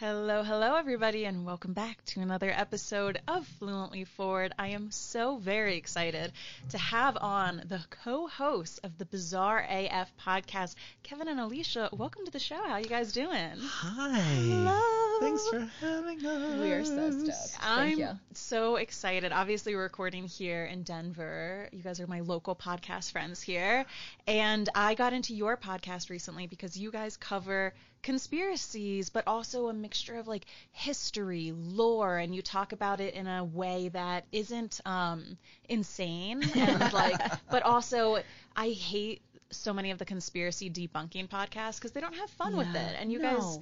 Hello, hello, everybody, and welcome back to another episode of Fluently Forward. I am so very excited to have on the co hosts of the Bizarre AF podcast, Kevin and Alicia. Welcome to the show. How you guys doing? Hi. Hello. Thanks for having us. We are so stoked. Thank I'm you. so excited. Obviously, we're recording here in Denver. You guys are my local podcast friends here. And I got into your podcast recently because you guys cover conspiracies, but also a mixture of like history, lore, and you talk about it in a way that isn't um, insane and like, but also I hate so many of the conspiracy debunking podcasts because they don't have fun with it, and you guys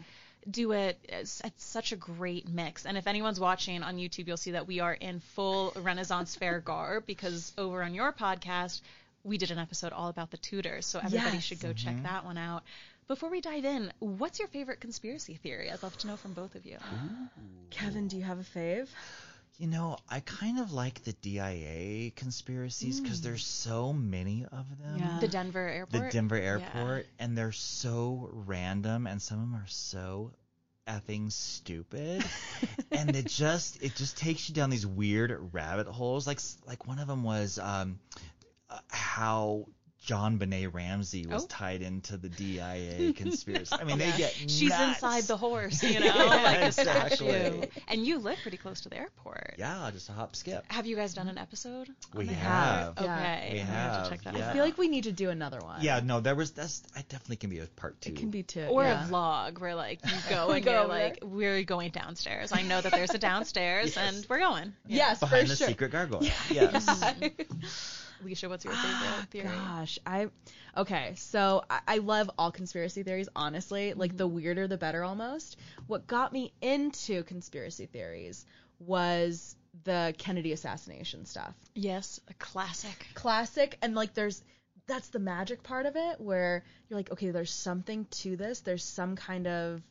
do it. It's, it's such a great mix. And if anyone's watching on YouTube, you'll see that we are in full Renaissance fair garb because over on your podcast, we did an episode all about the Tudors. So everybody Yes. should go check that one out. Before we dive in, what's your favorite conspiracy theory? I'd love to know from both of you. Kevin, do you have a fave? You know, I kind of like the DIA conspiracies because there's so many of them. Yeah. The Denver airport. The airport. Denver Yeah. airport, and they're so random, and some of them are so effing stupid, and it just it just takes you down these weird rabbit holes. Like like one of them was um, uh, how. JonBenét Ramsey was Oh. tied into the DIA conspiracy. I mean, they get She's nuts. inside the horse, you know, Yeah, like a statue. exactly. And you live pretty close to the airport. Yeah, just a hop skip. Have you guys done an episode? We the have. airport? Yeah. Okay. We I'm gonna have to check that yeah. out. I feel like we need to do another one. Yeah, no, there was that's I definitely can be a part two. It can be two. or yeah. a vlog where like you go and go you're over like we're going downstairs. I know that there's a downstairs Yes. and we're going. Yes, behind for the sure. secret gargoyle. Yes. Alicia, what's your favorite ah, theory? Gosh, I okay. So I, I love all conspiracy theories. Honestly, like the mm-hmm. weirder the better. Almost. What got me into conspiracy theories was the Kennedy assassination stuff. Yes, a classic. classic and like there's that's the magic part of it where you're like okay there's something to this there's some kind of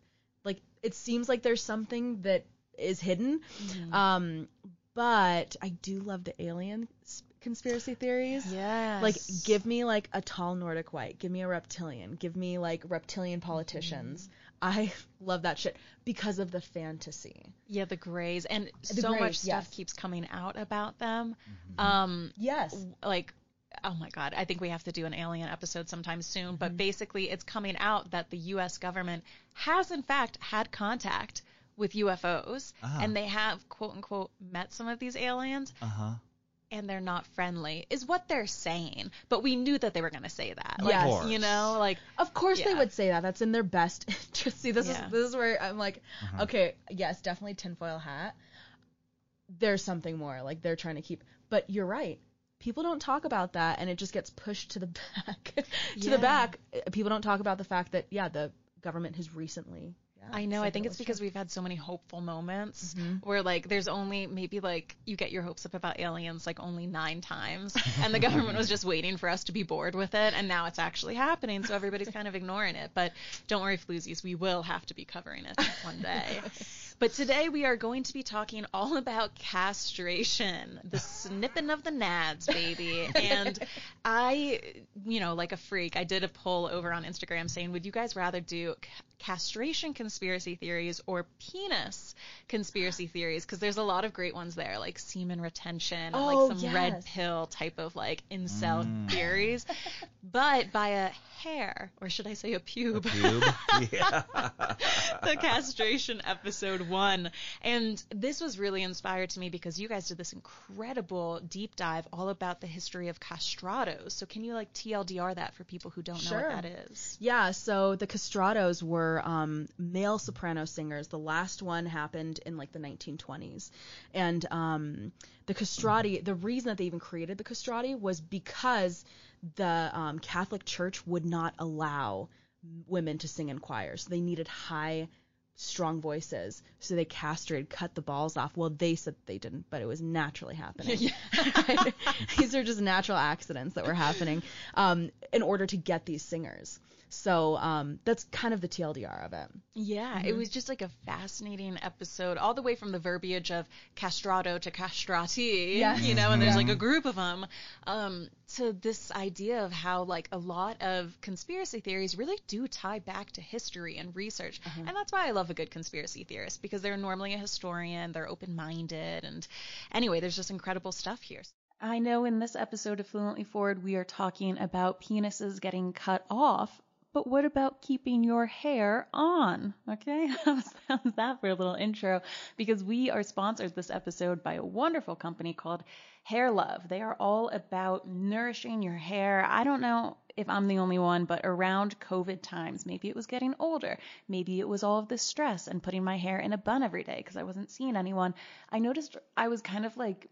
like it seems like there's something that is hidden mm-hmm. um but i do love the alien conspiracy theories Yes. like give me like a tall nordic white give me a reptilian give me like reptilian politicians i love that shit because of the fantasy yeah, the Greys and The so much Greys, stuff yes. keeps coming out about them. Um, yes like oh my god i think we have to do an alien episode sometime soon Mm-hmm. but basically it's coming out that the us government has in fact had contact with ufos Ah. and they have quote unquote met some of these aliens Uh huh. And they're not friendly is what they're saying but we knew that they were going to say that like Yes. Of you know like Of course they would say that. That's in their best interest. See, this Yeah. is this is where I'm like, okay, yes, definitely tinfoil hat. There's something more. Like they're trying to keep. But you're right. People don't talk about that, and it just gets pushed to the back. to Yeah. the back. Uh, People don't talk about the fact that yeah, the government has recently. Yeah, I know. I think it's because we've had so many hopeful moments where like there's only maybe like you get your hopes up about aliens like only nine times, and the government was just waiting for us to be bored with it, and now it's actually happening, so everybody's kind of ignoring it. But don't worry, floozies, we will have to be covering it one day. But today we are going to be talking all about castration, the snipping of the nads, baby. And I, you know, like a freak, I did a poll over on Instagram saying, would you guys rather do c- castration conspiracy theories or penis conspiracy theories? Because there's a lot of great ones there, like semen retention, and Oh, like some red pill type of like incel mm. theories. But by a hair, or should I say a pube? Cube. yeah. the castration episode one. And this was really inspired to me because you guys did this incredible deep dive all about the history of castratos. So can you like TLDR that for people who don't know what that is? Yeah, so the castratos were um, male soprano singers. The last one happened in like the 1920s. And um, the castrati, the reason that they even created the castrati was because the um, Catholic Church would not allow women to sing in choirs. So they needed high, strong voices. So they castrated, cut the balls off. Well, they said they didn't, but it was naturally happening. These are just natural accidents that were happening um, in order to get these singers. So um, that's kind of the TLDR of it. Yeah, it was just like a fascinating episode, all the way from the verbiage of castrato to castrati, Yes. you know, and there's like a group of them, um, to this idea of how like a lot of conspiracy theories really do tie back to history and research, and that's why I love a good conspiracy theorist because they're normally a historian, they're open-minded, and anyway, there's just incredible stuff here. I know in this episode of Fluently Forward, we are talking about penises getting cut off, but what about keeping your hair on? Okay, how's, that for a little intro? Because we are sponsored this episode by a wonderful company called Hair Love. They are all about nourishing your hair. I don't know if I'm the only one, but around COVID times, maybe it was getting older. Maybe it was all of this stress and putting my hair in a bun every day because I wasn't seeing anyone. I noticed I was kind of like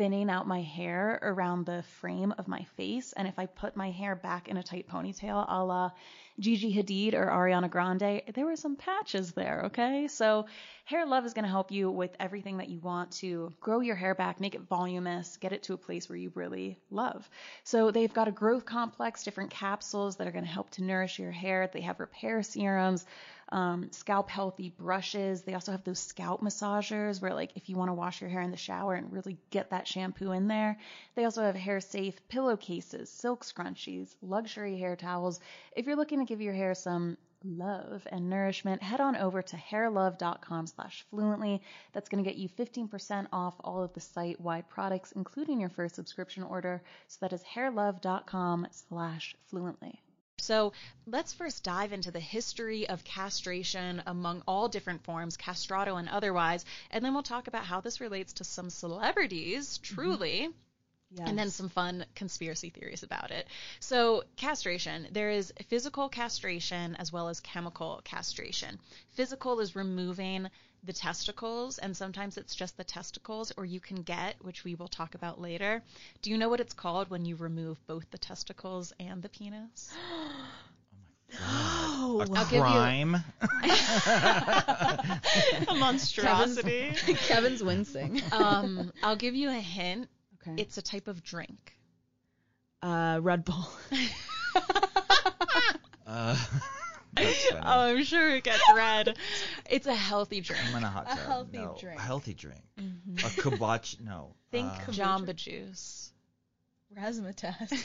thinning out my hair around the frame of my face. And if I put my hair back in a tight ponytail a la Gigi Hadid or Ariana Grande, there were some patches there, okay? So Hair Love is going to help you with everything that you want to grow your hair back, make it voluminous, get it to a place where you really love. So they've got a growth complex, different capsules that are going to help to nourish your hair. They have repair serums, um, scalp healthy brushes. They also have those scalp massagers where, like, if you want to wash your hair in the shower and really get that shampoo in there. They also have hair safe pillowcases, silk scrunchies, luxury hair towels. If you're looking to give your hair some love and nourishment, head on over to hairlove.com slash fluently. That's going to get you 15% off all of the site-wide products, including your first subscription order. So that is hairlove.com slash fluently. So let's first dive into the history of castration among all different forms, castrato and otherwise, and then we'll talk about how this relates to some celebrities, mm-hmm. truly. And then some fun conspiracy theories about it. So, castration, there is physical castration as well as chemical castration. Physical is removing the testicles, and sometimes it's just the testicles, or you can get, which we will talk about later. Do you know what it's called when you remove both the testicles and the penis? Oh, A I'll give you- crime. A monstrosity. Kevin's wincing. um, I'll give you a hint. Okay. It's a type of drink. uh, Red Bull. Uh. Oh, I'm sure it gets red. It's a healthy drink. I'm in a hot tub. A healthy no. drink. A healthy drink. A kibosh. No. Think uh, Jamba Juice. Razzmatazz.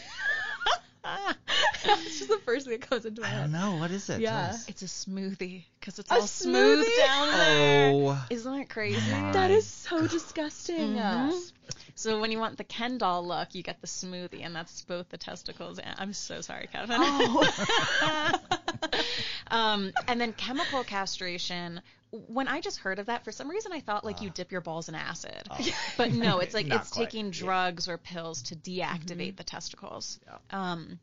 It's just the first thing that comes into my head. I don't know. What is it? Yeah. Tell. It's a smoothie because it's A all smooth down there. Oh. Isn't that crazy? That is so disgusting. Mhm. So when you want the Ken doll look, you get the smoothie, and that's both the testicles. And I'm so sorry, Kevin. Oh. um, and then chemical castration. When I just heard of that, for some reason I thought like you dip your balls in acid, but no, it's like it's quite. taking drugs or pills to deactivate the testicles. Yeah. Um,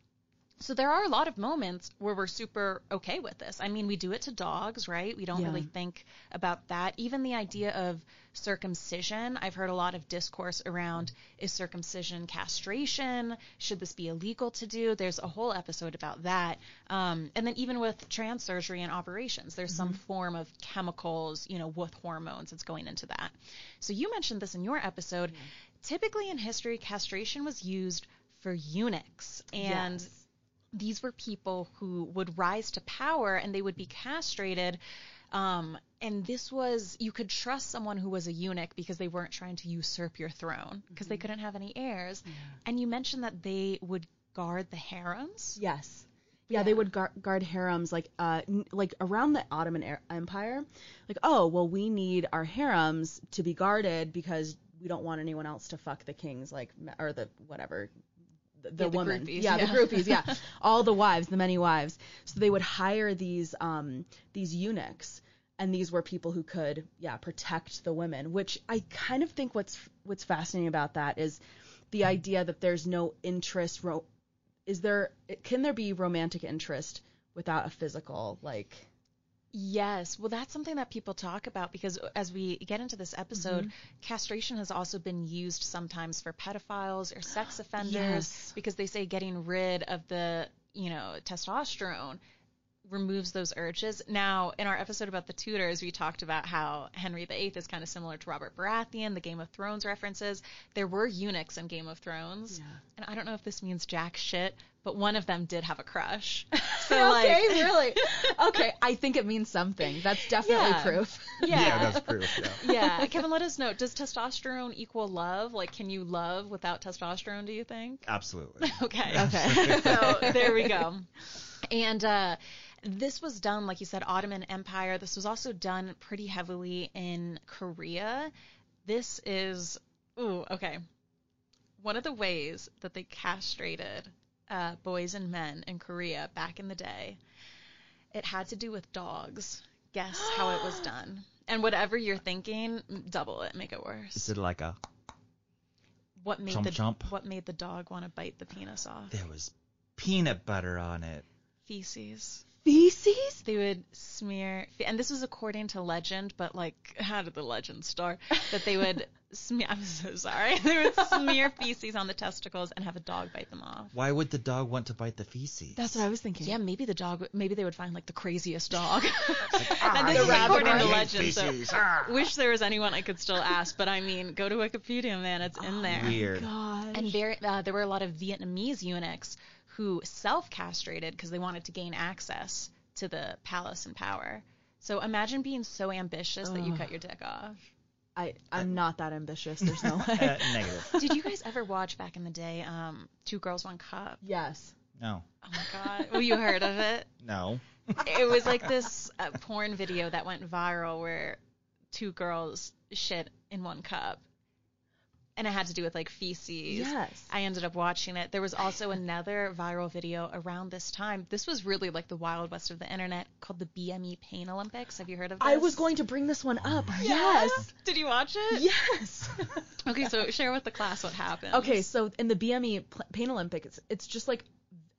so there are a lot of moments where we're super okay with this. I mean, we do it to dogs, right? We don't Yeah. really think about that. Even the idea of circumcision, I've heard a lot of discourse around is circumcision castration? Should this be illegal to do? There's a whole episode about that. Um, and then even with trans surgery and operations, there's some form of chemicals, you know, with hormones that's going into that. So you mentioned this in your episode. Typically in history, castration was used for eunuchs and Yes. these were people who would rise to power and they would be castrated. Um, and this was, you could trust someone who was a eunuch because they weren't trying to usurp your throne because they couldn't have any heirs. And you mentioned that they would guard the harems. Yes. Yeah, they would guard, guard harems like uh n- like around the Ottoman er- Empire. Like, oh, well, we need our harems to be guarded because we don't want anyone else to fuck the kings, like or the whatever. The, the Yeah, the woman, groupies, yeah, the groupies, yeah, all the wives, the many wives. So they would hire these um these eunuchs, and these were people who could, yeah, protect the women. Which I kind of think what's what's fascinating about that is the idea that there's no interest ro- is there can there be romantic interest without a physical like Yes, well, that's something that people talk about because as we get into this episode, mm-hmm. castration has also been used sometimes for pedophiles or sex offenders Yes. because they say getting rid of the, you know, testosterone removes those urges. Now, in our episode about the Tudors, we talked about how Henry VIII is kind of similar to Robert Baratheon, the Game of Thrones references. There were eunuchs in Game of Thrones, Yeah. and I don't know if this means jack shit, but one of them did have a crush. So okay, like, really? Okay, I think it means something. That's definitely Yeah. proof. yeah, that's proof. Yeah. yeah. Kevin, let us know. Does testosterone equal love? Like, can you love without testosterone? Do you think? Absolutely. Okay. Okay. so there we go. And uh, this was done, like you said, Ottoman Empire. This was also done pretty heavily in Korea. This is, ooh, okay. One of the ways that they castrated uh, boys and men in Korea back in the day, it had to do with dogs. Guess how it was done. And whatever you're thinking, double it, make it worse. Is it like a? What made Chomp the chomp? what made the dog want to bite the penis off? There was peanut butter on it. Feces. Feces? they would smear and this was according to legend but like how did the legend start that they would smear i'm so sorry they would smear feces on the testicles and have a dog bite them off Why would the dog want to bite the feces? That's what I was thinking. yeah maybe the dog maybe they would find like the craziest dog Ah, and this is according to one. legend so wish there was anyone i could still ask but i mean go to wikipedia man it's in there Weird. Gosh. and there, uh, there were a lot of Vietnamese eunuchs who self-castrated because they wanted to gain access to the palace and power. So imagine being so ambitious that you cut your dick off. I, I'm not that ambitious. There's no way. Uh, negative. Did you guys ever watch back in the day, um, Two Girls One Cup? yes. No. Oh my god, well you heard of it? No. It was like this uh, porn video that went viral where two girls shit in one cup, and it had to do with like feces. Yes. I ended up watching it. There was also another viral video around this time. This was really like the wild west of the internet called the BME Pain Olympics. Have you heard of this? I was going to bring this one up. Yes. Did you watch it? Yes. Okay, so share with the class what happened. okay, so in the BME Pl- Pain Olympic, it's, it's just like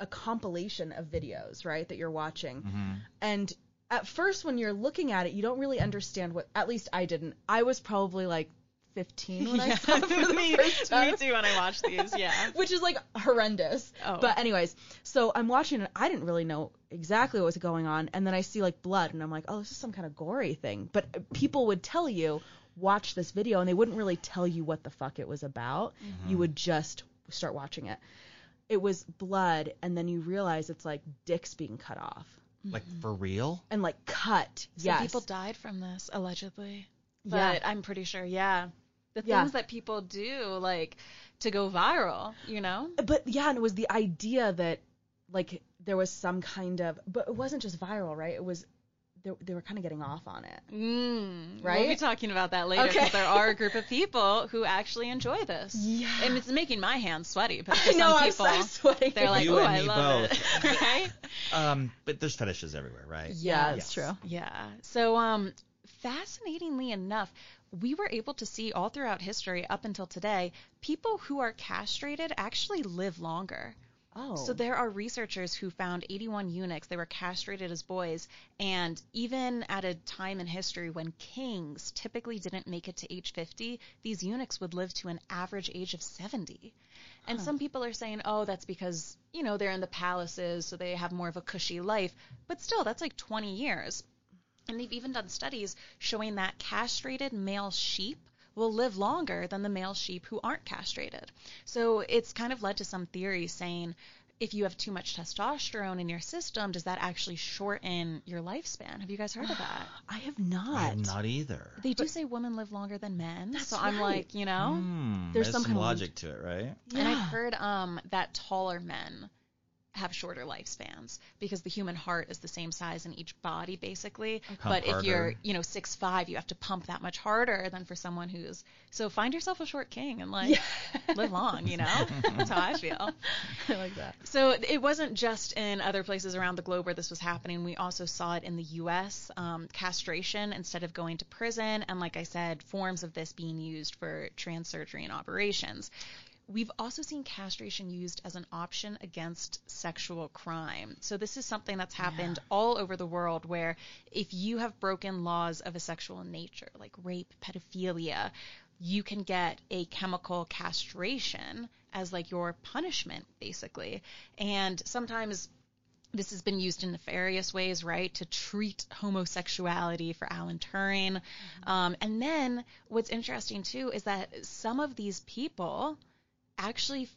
a compilation of videos, right, that you're watching. Mm-hmm. And at first, when you're looking at it, you don't really understand what, at least I didn't. I was probably like 15 when I saw it for the me, first time. me too when I watched these. Yeah. which is like horrendous. Oh. But anyways, so I'm watching it. I didn't really know exactly what was going on, and then I see like blood, and I'm like, oh, this is some kind of gory thing. But uh, people would tell you watch this video, and they wouldn't really tell you what the fuck it was about. You would just start watching it. It was blood, and then you realize it's like dicks being cut off Like for real? and like cut. Some yes. people died from this allegedly, but Yeah. I'm pretty sure. Yeah, the Yeah. things that people do like to go viral. You know. but yeah, and it was the idea that like there was some kind of, but it wasn't just viral, right? It was they, they were kind of getting off on it. Mm, We'll be talking about that later because Okay. there are a group of people who actually enjoy this. Yeah. And it's making my hands sweaty, but for I know, some I'm, people, I'm sweating. they're like, You "Oh, and I me love both." it," right? Um, but there's fetishes everywhere, right? yeah, Yes. true. Yeah. So, um, fascinatingly enough, we were able to see all throughout history up until today, people who are castrated actually live longer. Oh, So there are researchers who found 81 eunuchs. They were castrated as boys, and even at a time in history when kings typically didn't make it to age 50, these eunuchs would live to an average age of 70. And some people are saying, "Oh, that's because you know they're in the palaces, so they have more of a cushy life." But still, that's like 20 years. And they've even done studies showing that castrated male sheep will live longer than the male sheep who aren't castrated. So it's kind of led to some theories saying if you have too much testosterone in your system, does that actually shorten your lifespan? Have you guys heard of that? I have not. I'm not either. They do say women live longer than men. That's so I'm like, you know? Hmm, There's there's some some, kind of logic to it, right? Yeah. And I've heard um, that taller men have shorter lifespans because the human heart is the same size in each body basically. But if you're, you know, six five, you have to pump that much harder than for someone who's so find yourself a short king and like live long, you know? That's how I feel. I like that. So it wasn't just in other places around the globe where this was happening. We also saw it in the U.S. Um, castration instead of going to prison, and like I said, forms of this being used for trans surgery and operations. We've also seen castration used as an option against sexual crime. So this is something that's happened all over the world where if you have broken laws of a sexual nature, like rape, pedophilia, you can get a chemical castration as like your punishment basically. And sometimes this has been used in nefarious ways, right, to treat homosexuality for Alan Turing. Mm-hmm. Um, and then what's interesting too is that some of these people actually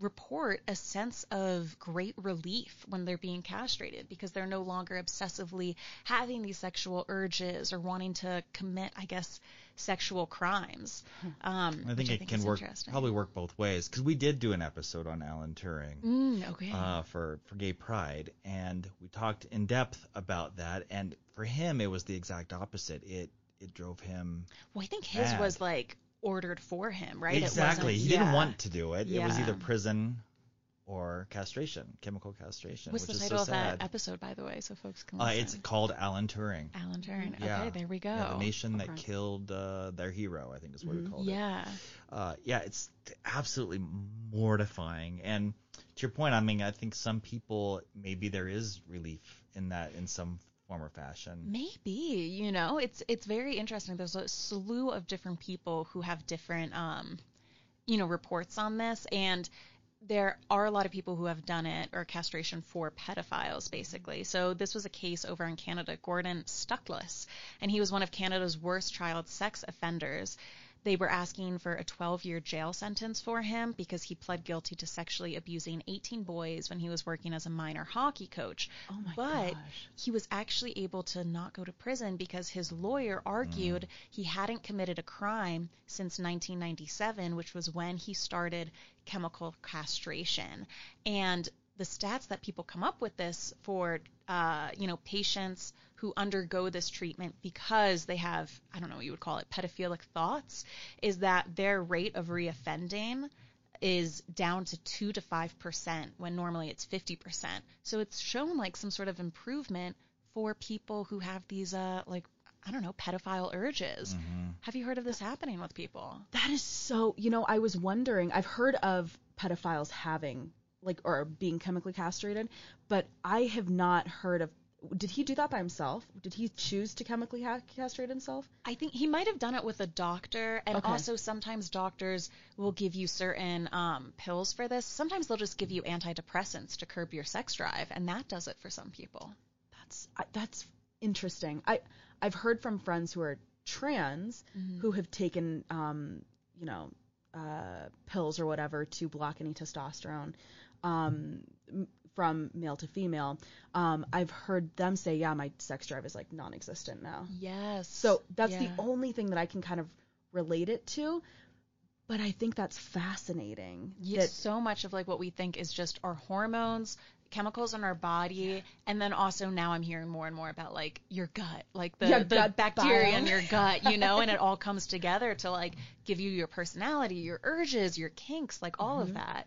report a sense of great relief when they're being castrated because they're no longer obsessively having these sexual urges or wanting to commit, I guess, sexual crimes. Um, I think it I think can work probably work both ways because we did do an episode on Alan Turing mm, okay. uh, for for Gay Pride, and we talked in depth about that. And for him, it was the exact opposite. It it drove him. Well, I think his mad. was like ordered for him, right? Exactly. He didn't want to do it. Yeah. It was either prison or castration, chemical castration. What's the title so of that episode, by the way, so folks can listen? Uh, it's called Alan Turing. Alan Turing. Yeah. Okay, there we go. Yeah, the nation okay. that killed uh, their hero, I think is what mm-hmm. we called yeah. it. Yeah. Uh, yeah, it's absolutely mortifying. And to your point, I mean, I think some people maybe there is relief in that in some form or fashion. Maybe, you know, it's it's very interesting. There's a slew of different people who have different um you know, reports on this and there are a lot of people who have done it or castration for pedophiles, basically. So this was a case over in Canada, Gordon Stuckless, and he was one of Canada's worst child sex offenders. They were asking for a 12 year jail sentence for him because he pled guilty to sexually abusing 18 boys when he was working as a minor hockey coach. Oh my but gosh. he was actually able to not go to prison because his lawyer argued mm. he hadn't committed a crime since 1997, which was when he started chemical castration. And the stats that people come up with this for, uh, you know, patients who undergo this treatment because they have, I don't know what you would call it, pedophilic thoughts, is that their rate of reoffending is down to 2 to 5% when normally it's 50%. So it's shown like some sort of improvement for people who have these, uh, like, I don't know, pedophile urges. Mm-hmm. Have you heard of this happening with people? That is so, you know, I was wondering, I've heard of pedophiles having like or being chemically castrated, but I have not heard of. Did he do that by himself? Did he choose to chemically ha- castrate himself? I think he might have done it with a doctor, and okay. also sometimes doctors will give you certain um, pills for this. Sometimes they'll just give you antidepressants to curb your sex drive, and that does it for some people. That's I, that's interesting. I I've heard from friends who are trans mm-hmm. who have taken um, you know uh, pills or whatever to block any testosterone um, from male to female, um, I've heard them say, yeah, my sex drive is like non-existent now. Yes. So that's yeah. the only thing that I can kind of relate it to. But I think that's fascinating. Yeah, that so much of like what we think is just our hormones, chemicals in our body, and then also now I'm hearing more and more about like your gut, like the, the gut bacteria in your gut, you know, and it all comes together to like give you your personality, your urges, your kinks, like all mm-hmm. of that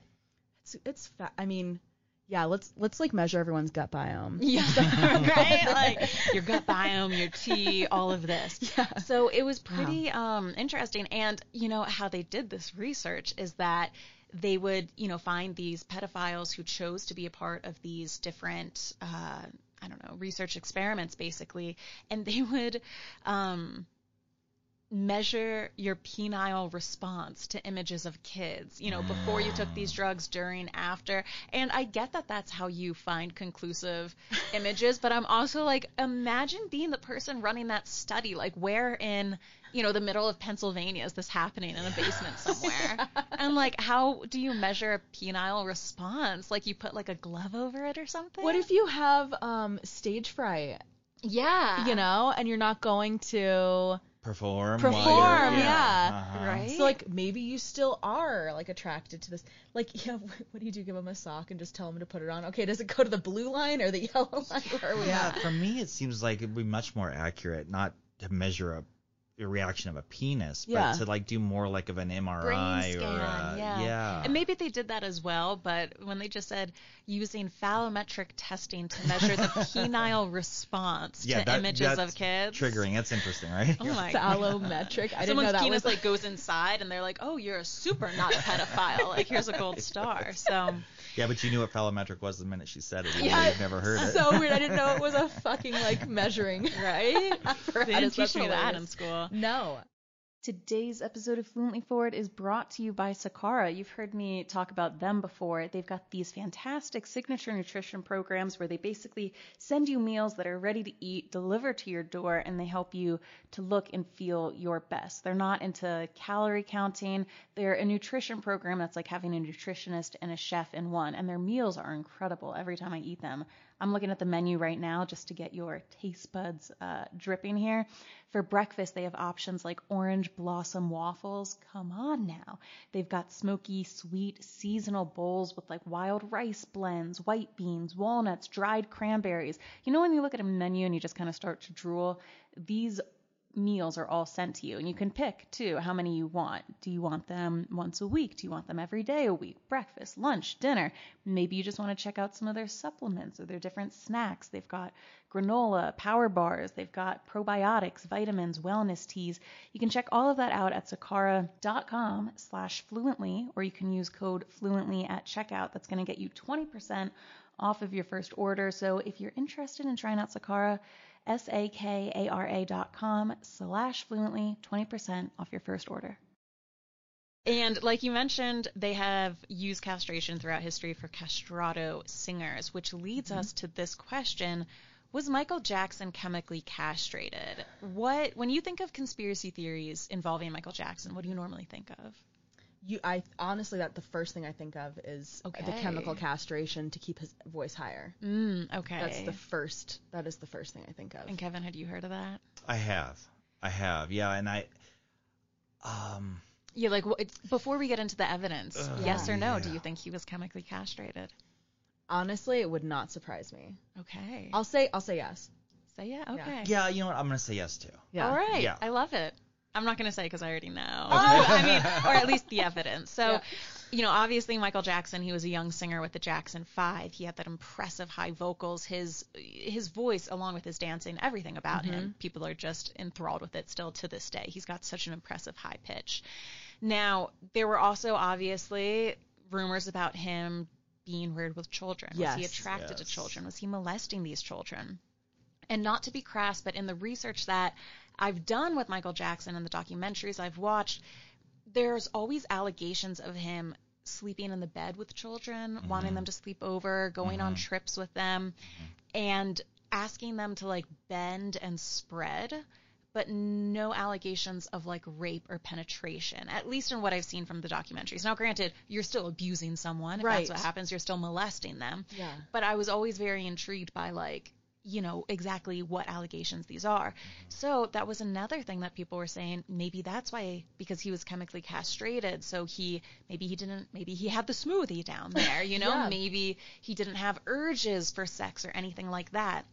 it's it's fa- I mean, yeah, let's let's like measure everyone's gut biome. Yeah, right. Like your gut biome, your tea, all of this. Yeah. So it was pretty wow. um, interesting, and you know how they did this research is that they would you know find these pedophiles who chose to be a part of these different uh, I don't know research experiments basically, and they would um, measure your penile response to images of kids, you know, before you took these drugs, during, after. And I get that that's how you find conclusive images, but I'm also like, imagine being the person running that study. Like, where in, you know, the middle of Pennsylvania is this happening in a basement somewhere? and like, how do you measure a penile response? Like, you put like a glove over it or something? What if you have um, stage fright? Yeah. You know, and you're not going to perform perform yeah, yeah. Uh-huh. right so like maybe you still are like attracted to this like yeah what do you do give them a sock and just tell them to put it on okay does it go to the blue line or the yellow line where are we yeah at? for me it seems like it'd be much more accurate not to measure a a reaction of a penis, but to like do more like of an MRI scan, or a, yeah. yeah. And maybe they did that as well, but when they just said using phallometric testing to measure the penile response yeah, to that, images of kids. Triggering. That's interesting, right? Oh my phallometric. I didn't know that penis was like goes inside and they're like, "Oh, you're a super not a pedophile. like here's a gold star." So Yeah, but you knew what phallometric was the minute she said it. yeah, you've never heard it. So weird. I didn't know it was a fucking like measuring, right? They didn't teach me that in school. No. Today's episode of Fluently Forward is brought to you by Sakara. You've heard me talk about them before. They've got these fantastic signature nutrition programs where they basically send you meals that are ready to eat, delivered to your door, and they help you to look and feel your best. They're not into calorie counting. They're a nutrition program that's like having a nutritionist and a chef in one, and their meals are incredible every time I eat them. I'm looking at the menu right now just to get your taste buds uh, dripping here. For breakfast, they have options like orange blossom waffles. Come on now. They've got smoky, sweet, seasonal bowls with like wild rice blends, white beans, walnuts, dried cranberries. You know, when you look at a menu and you just kind of start to drool? These meals are all sent to you and you can pick too how many you want. Do you want them once a week? Do you want them every day a week? Breakfast, lunch, dinner. Maybe you just want to check out some of their supplements or their different snacks. They've got granola, power bars, they've got probiotics, vitamins, wellness teas. You can check all of that out at sakara.com slash fluently or you can use code fluently at checkout. That's going to get you 20% off of your first order. So if you're interested in trying out Sakara, S-A-K-A-R-A dot com slash fluently, 20% off your first order. And like you mentioned, they have used castration throughout history for castrato singers, which leads mm-hmm. us to this question. Was Michael Jackson chemically castrated? What when you think of conspiracy theories involving Michael Jackson, what do you normally think of? You I honestly that the first thing I think of is okay. the chemical castration to keep his voice higher. Mm, okay. That's the first that is the first thing I think of. And Kevin, had you heard of that? I have. I have. Yeah, and I um yeah, like before we get into the evidence, uh, yes or no, yeah. do you think he was chemically castrated? Honestly, it would not surprise me. Okay. I'll say I'll say yes. Say yeah. Okay. Yeah, you know what? I'm gonna say yes too. Yeah. All right. Yeah. I love it. I'm not going to say because I already know. Okay. I mean, or at least the evidence. So, yeah. you know, obviously Michael Jackson, he was a young singer with the Jackson Five. He had that impressive high vocals. His his voice, along with his dancing, everything about mm-hmm. him, people are just enthralled with it still to this day. He's got such an impressive high pitch. Now, there were also obviously rumors about him being weird with children. Yes. Was he attracted yes. to children? Was he molesting these children? And not to be crass, but in the research that I've done with Michael Jackson and the documentaries I've watched, there's always allegations of him sleeping in the bed with children, mm-hmm. wanting them to sleep over, going mm-hmm. on trips with them, mm-hmm. and asking them to like bend and spread, but no allegations of like rape or penetration, at least in what I've seen from the documentaries. Now, granted, you're still abusing someone. If that's what happens, you're still molesting them. Yeah. But I was always very intrigued by like you know exactly what allegations these are. Mm-hmm. So that was another thing that people were saying. Maybe that's why, because he was chemically castrated. So he maybe he didn't. Maybe he had the smoothie down there. You know, yeah. maybe he didn't have urges for sex or anything like that.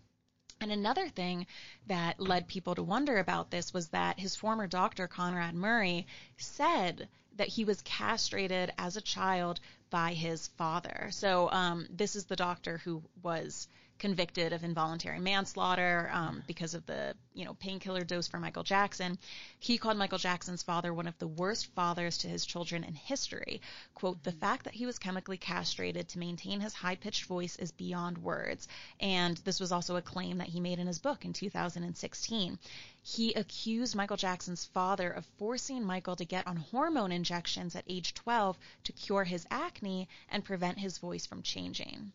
And another thing that led people to wonder about this was that his former doctor, Conrad Murray, said that he was castrated as a child by his father. So um, this is the doctor who was convicted of involuntary manslaughter um, because of the you know painkiller dose for Michael Jackson. He called Michael Jackson's father one of the worst fathers to his children in history. "Quote: The fact that he was chemically castrated to maintain his high-pitched voice is beyond words." And this was also a claim that he made in his book in 2016. He accused Michael Jackson's father of forcing Michael to get on hormone injections at age 12 to cure his acne and prevent his voice from changing.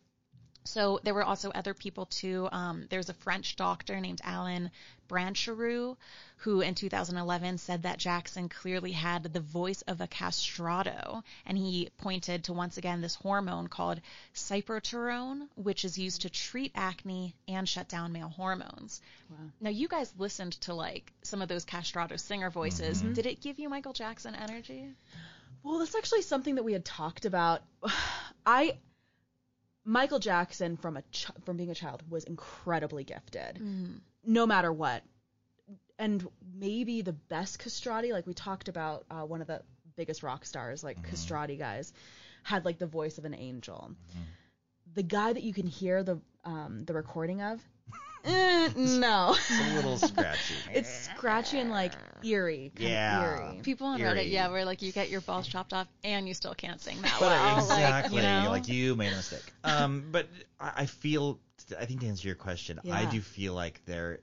So there were also other people too. Um, there's a French doctor named Alan Brancheroux who in 2011 said that Jackson clearly had the voice of a castrato, and he pointed to once again this hormone called cyproterone, which is used to treat acne and shut down male hormones. Wow. Now you guys listened to like some of those castrato singer voices. Mm-hmm. Did it give you Michael Jackson energy? Well, that's actually something that we had talked about. I Michael Jackson from a ch- from being a child was incredibly gifted, mm. no matter what. And maybe the best castrati, like we talked about, uh, one of the biggest rock stars, like mm-hmm. castrati guys, had like the voice of an angel. Mm-hmm. The guy that you can hear the um, the recording of Eh, no. It's a little scratchy. it's scratchy and like eerie. yeah. Eerie. People on eerie. Reddit, yeah, where like you get your balls chopped off and you still can't sing that but well. Exactly. Like you, know? like you made a mistake. Um, but I feel, I think to answer your question, yeah. I do feel like there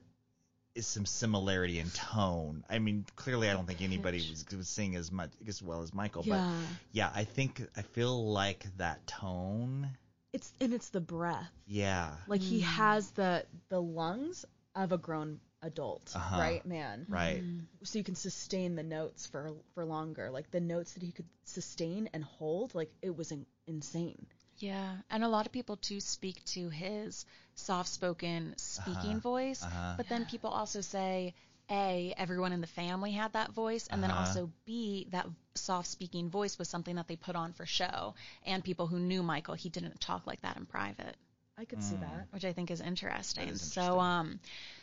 is some similarity in tone. I mean, clearly, I don't think anybody was, was sing as much as well as Michael, Yeah. but yeah, I think I feel like that tone. It's and it's the breath. Yeah, Like he has the the lungs of a grown adult, Uh-huh. right, man? right. So you can sustain the notes for for longer. Like the notes that he could sustain and hold, like it was in, insane. Yeah, and a lot of people too speak to his soft-spoken speaking Uh-huh, voice, uh-huh. but then people also say a everyone in the family had that voice, and then Uh-huh. also b that soft-speaking voice was something that they put on for show, and people who knew Michael, he didn't talk like that in private I could see that. which I think is interesting. is So um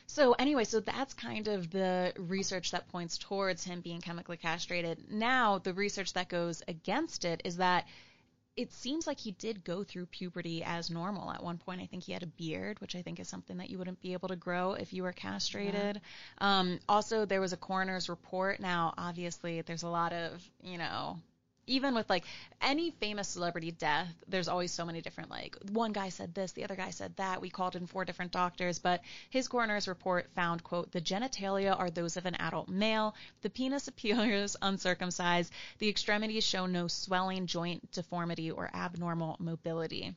so anyway, so that's kind of the research that points towards him being chemically castrated. Now, the research that goes against it is that it seems like he did go through puberty as normal. At one point, I think he had a beard, which I think is something that you wouldn't be able to grow if you were castrated. Um, also, there was a coroner's report. Now, obviously, there's a lot of, you know, even with like any famous celebrity death, there's always so many different like one guy said this, the other guy said that. We called in four different doctors, but his coroner's report found quote the genitalia are those of an adult male, the penis appears uncircumcised, the extremities show no swelling, joint deformity, or abnormal mobility.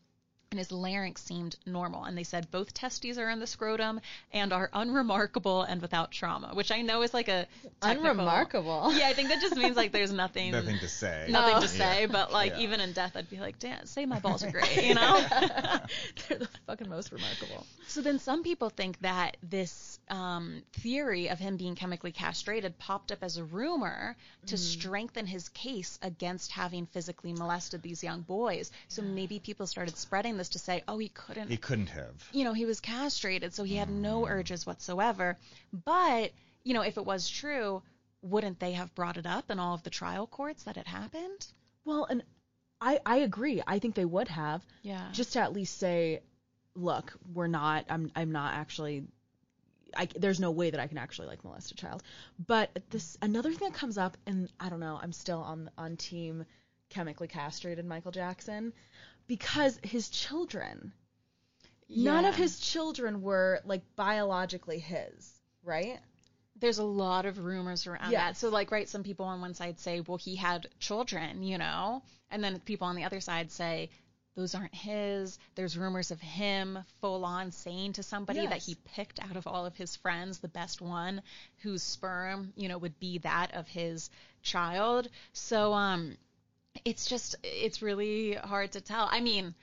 And his larynx seemed normal. And they said both testes are in the scrotum and are unremarkable and without trauma, which I know is like a technical- Unremarkable. Yeah, I think that just means like there's nothing Nothing to say. nothing No. to say, Yeah. but like Yeah. even in death, I'd be like, damn, say my balls are great, you know? They're the fucking most remarkable. so then some people think that this um, theory of him being chemically castrated popped up as a rumor to strengthen his case against having physically molested these young boys. So maybe people started spreading this to say, oh, he couldn't He couldn't have. you know, he was castrated, so he had no mm. urges whatsoever. But, you know, if it was true, wouldn't they have brought it up in all of the trial courts that it happened? Well, and I I agree. I think they would have Yeah. just to at least say, look, we're not. I'm I'm not actually. I, there's no way that I can actually like molest a child. But this another thing that comes up, and I don't know. I'm still on on team chemically castrated Michael Jackson because his children, none of his children were like biologically his, right? There's a lot of rumors around Yes. that. So, like, right, some people on one side say, well, he had children, you know? And then people on the other side say, those aren't his. There's rumors of him full on saying to somebody that he picked out of all of his friends the best one whose sperm, you know, would be that of his child. So, um, it's just, it's really hard to tell. I mean,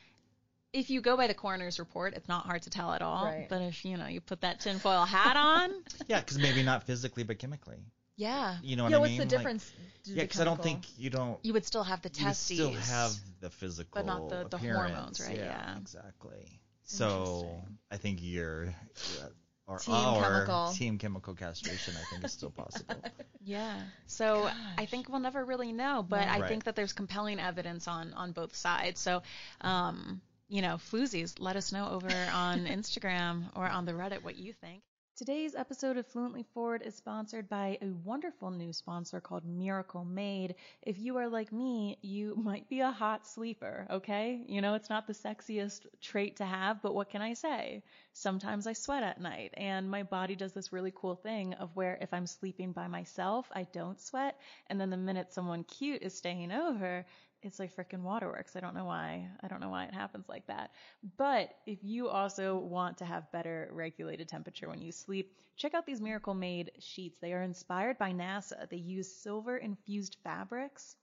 if you go by the coroner's report, it's not hard to tell at all. Right. But if, you know, you put that tinfoil hat on, Yeah, because maybe not physically, but chemically. yeah. You know what yeah, I mean? Yeah. what's the difference? to yeah, because I don't think you don't. you would still have the you would testes. still have the physical, But not the- the hormones, right? Yeah. exactly. So I think your, yeah, or Team our chemical. team chemical castration, I think, is still possible. Yeah. So I think we'll never really know, but I Right. think that there's compelling evidence on on both sides. So, um, you know, floozies, let us know over on Instagram or on the Reddit what you think. Today's episode of Fluently Forward is sponsored by a wonderful new sponsor called Miracle Made. If you are like me, you might be a hot sleeper, okay? You know, it's not the sexiest trait to have, but what can I say? Sometimes I sweat at night, and my body does this really cool thing of where if I'm sleeping by myself, I don't sweat, and then the minute someone cute is staying over, it's like freaking waterworks. I don't know why. I don't know why it happens like that. But if you also want to have better regulated temperature when you sleep, check out these Miracle Made sheets. They are inspired by NASA. They use silver infused fabrics.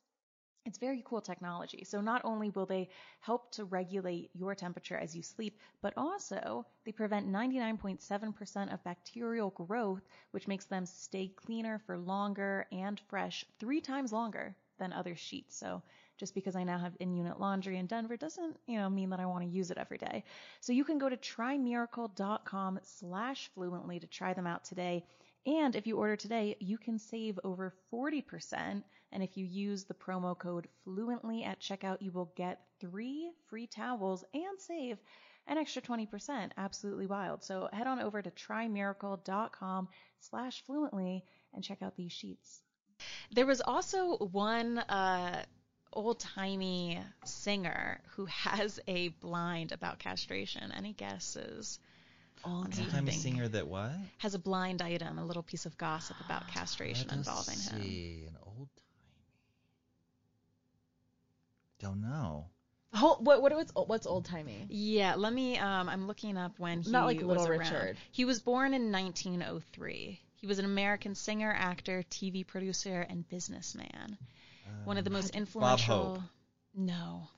It's very cool technology. So not only will they help to regulate your temperature as you sleep, but also they prevent 99.7% of bacterial growth, which makes them stay cleaner for longer and fresh, three times longer than other sheets. So just because I now have in-unit laundry in Denver doesn't, you know, mean that I want to use it every day. So you can go to trymiracle.com slash fluently to try them out today. And if you order today, you can save over 40%. And if you use the promo code fluently at checkout, you will get three free towels and save an extra 20%. Absolutely wild. So head on over to trymiracle.com slash fluently and check out these sheets. There was also one uh, old timey singer who has a blind about castration. Any guesses? Old on Old timey singer that what? Has a blind item, a little piece of gossip about castration Let us involving him. see. An old timey. Don't know. Oh, what what what's what's old timey? Yeah, let me. Um, I'm looking up when he Not like was Little around. Richard. He was born in 1903. He was an American singer, actor, TV producer, and businessman. One of the most influential. Hope. No,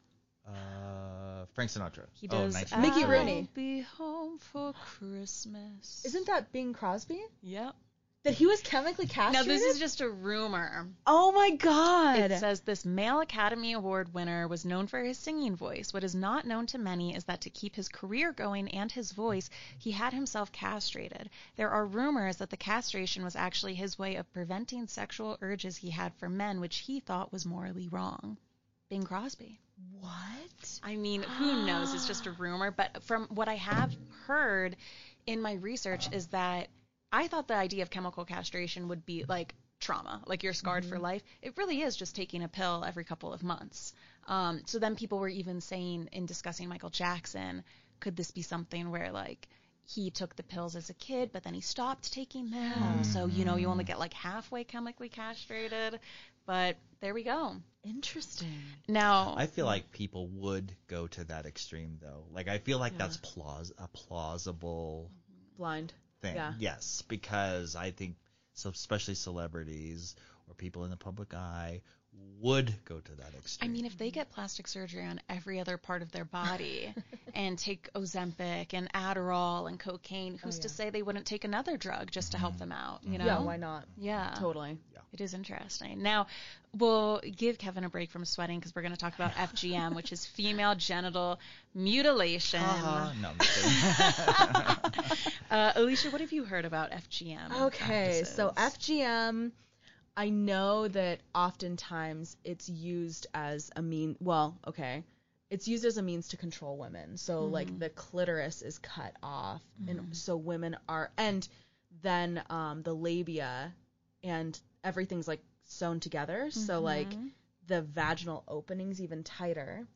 Uh, Frank Sinatra. he Oh, does. 19- Mickey I'll Rooney. Be home for Christmas. Isn't that Bing Crosby? Yep. That he was chemically castrated. Now castrated? this is just a rumor. Oh my god. It says this male Academy Award winner was known for his singing voice. What is not known to many is that to keep his career going and his voice, he had himself castrated. There are rumors that the castration was actually his way of preventing sexual urges he had for men, which he thought was morally wrong. Bing Crosby. what? I mean, who knows? It's just a rumor. But from what I have heard in my research is that I thought the idea of chemical castration would be like trauma, like you're scarred for life. It really is just taking a pill every couple of months. Um, so then people were even saying in discussing Michael Jackson, could this be something where like he took the pills as a kid, but then he stopped taking them. So, you know, you only get like halfway chemically castrated. But there we go. Interesting. Now, I feel like people would go to that extreme though. Like I feel like that's plaus- a plausible Blind. Thing. Yeah. Yes, because I think so especially celebrities or people in the public eye would go to that extreme. I mean, if they get plastic surgery on every other part of their body and take Ozempic and Adderall and cocaine, who's to yeah. say they wouldn't take another drug just to help them out? You know? Yeah, why not? Yeah. Totally. Yeah. It is interesting. Now, we'll give Kevin a break from sweating because we're going to talk about FGM, which is female genital mutilation. Uh-huh. No, I'm. Uh, Alicia, what have you heard about FGM? Okay, so? FGM, I know that oftentimes it's used as a mean. Well, okay, it's used as a means to control women. So like the clitoris is cut off, and so women are, and then um, the labia, and everything's like sewn together. So like the vaginal openings even tighter,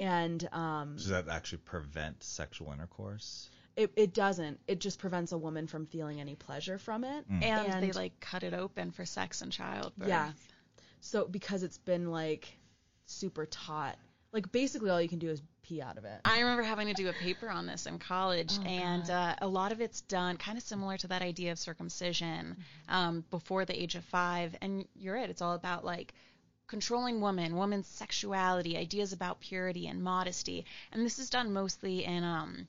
and um, Does that actually prevent sexual intercourse? It, it doesn't. It just prevents a woman from feeling any pleasure from it. and, they like cut it open for sex and childbirth. Yeah. So because it's been like super taut, like basically all you can do is pee out of it. I remember having to do a paper on this in college, and uh, a lot of it's done kind of similar to that idea of circumcision um, before the age of five. And you're right, it's all about like controlling women, women's sexuality, ideas about purity and modesty. And this is done mostly in um,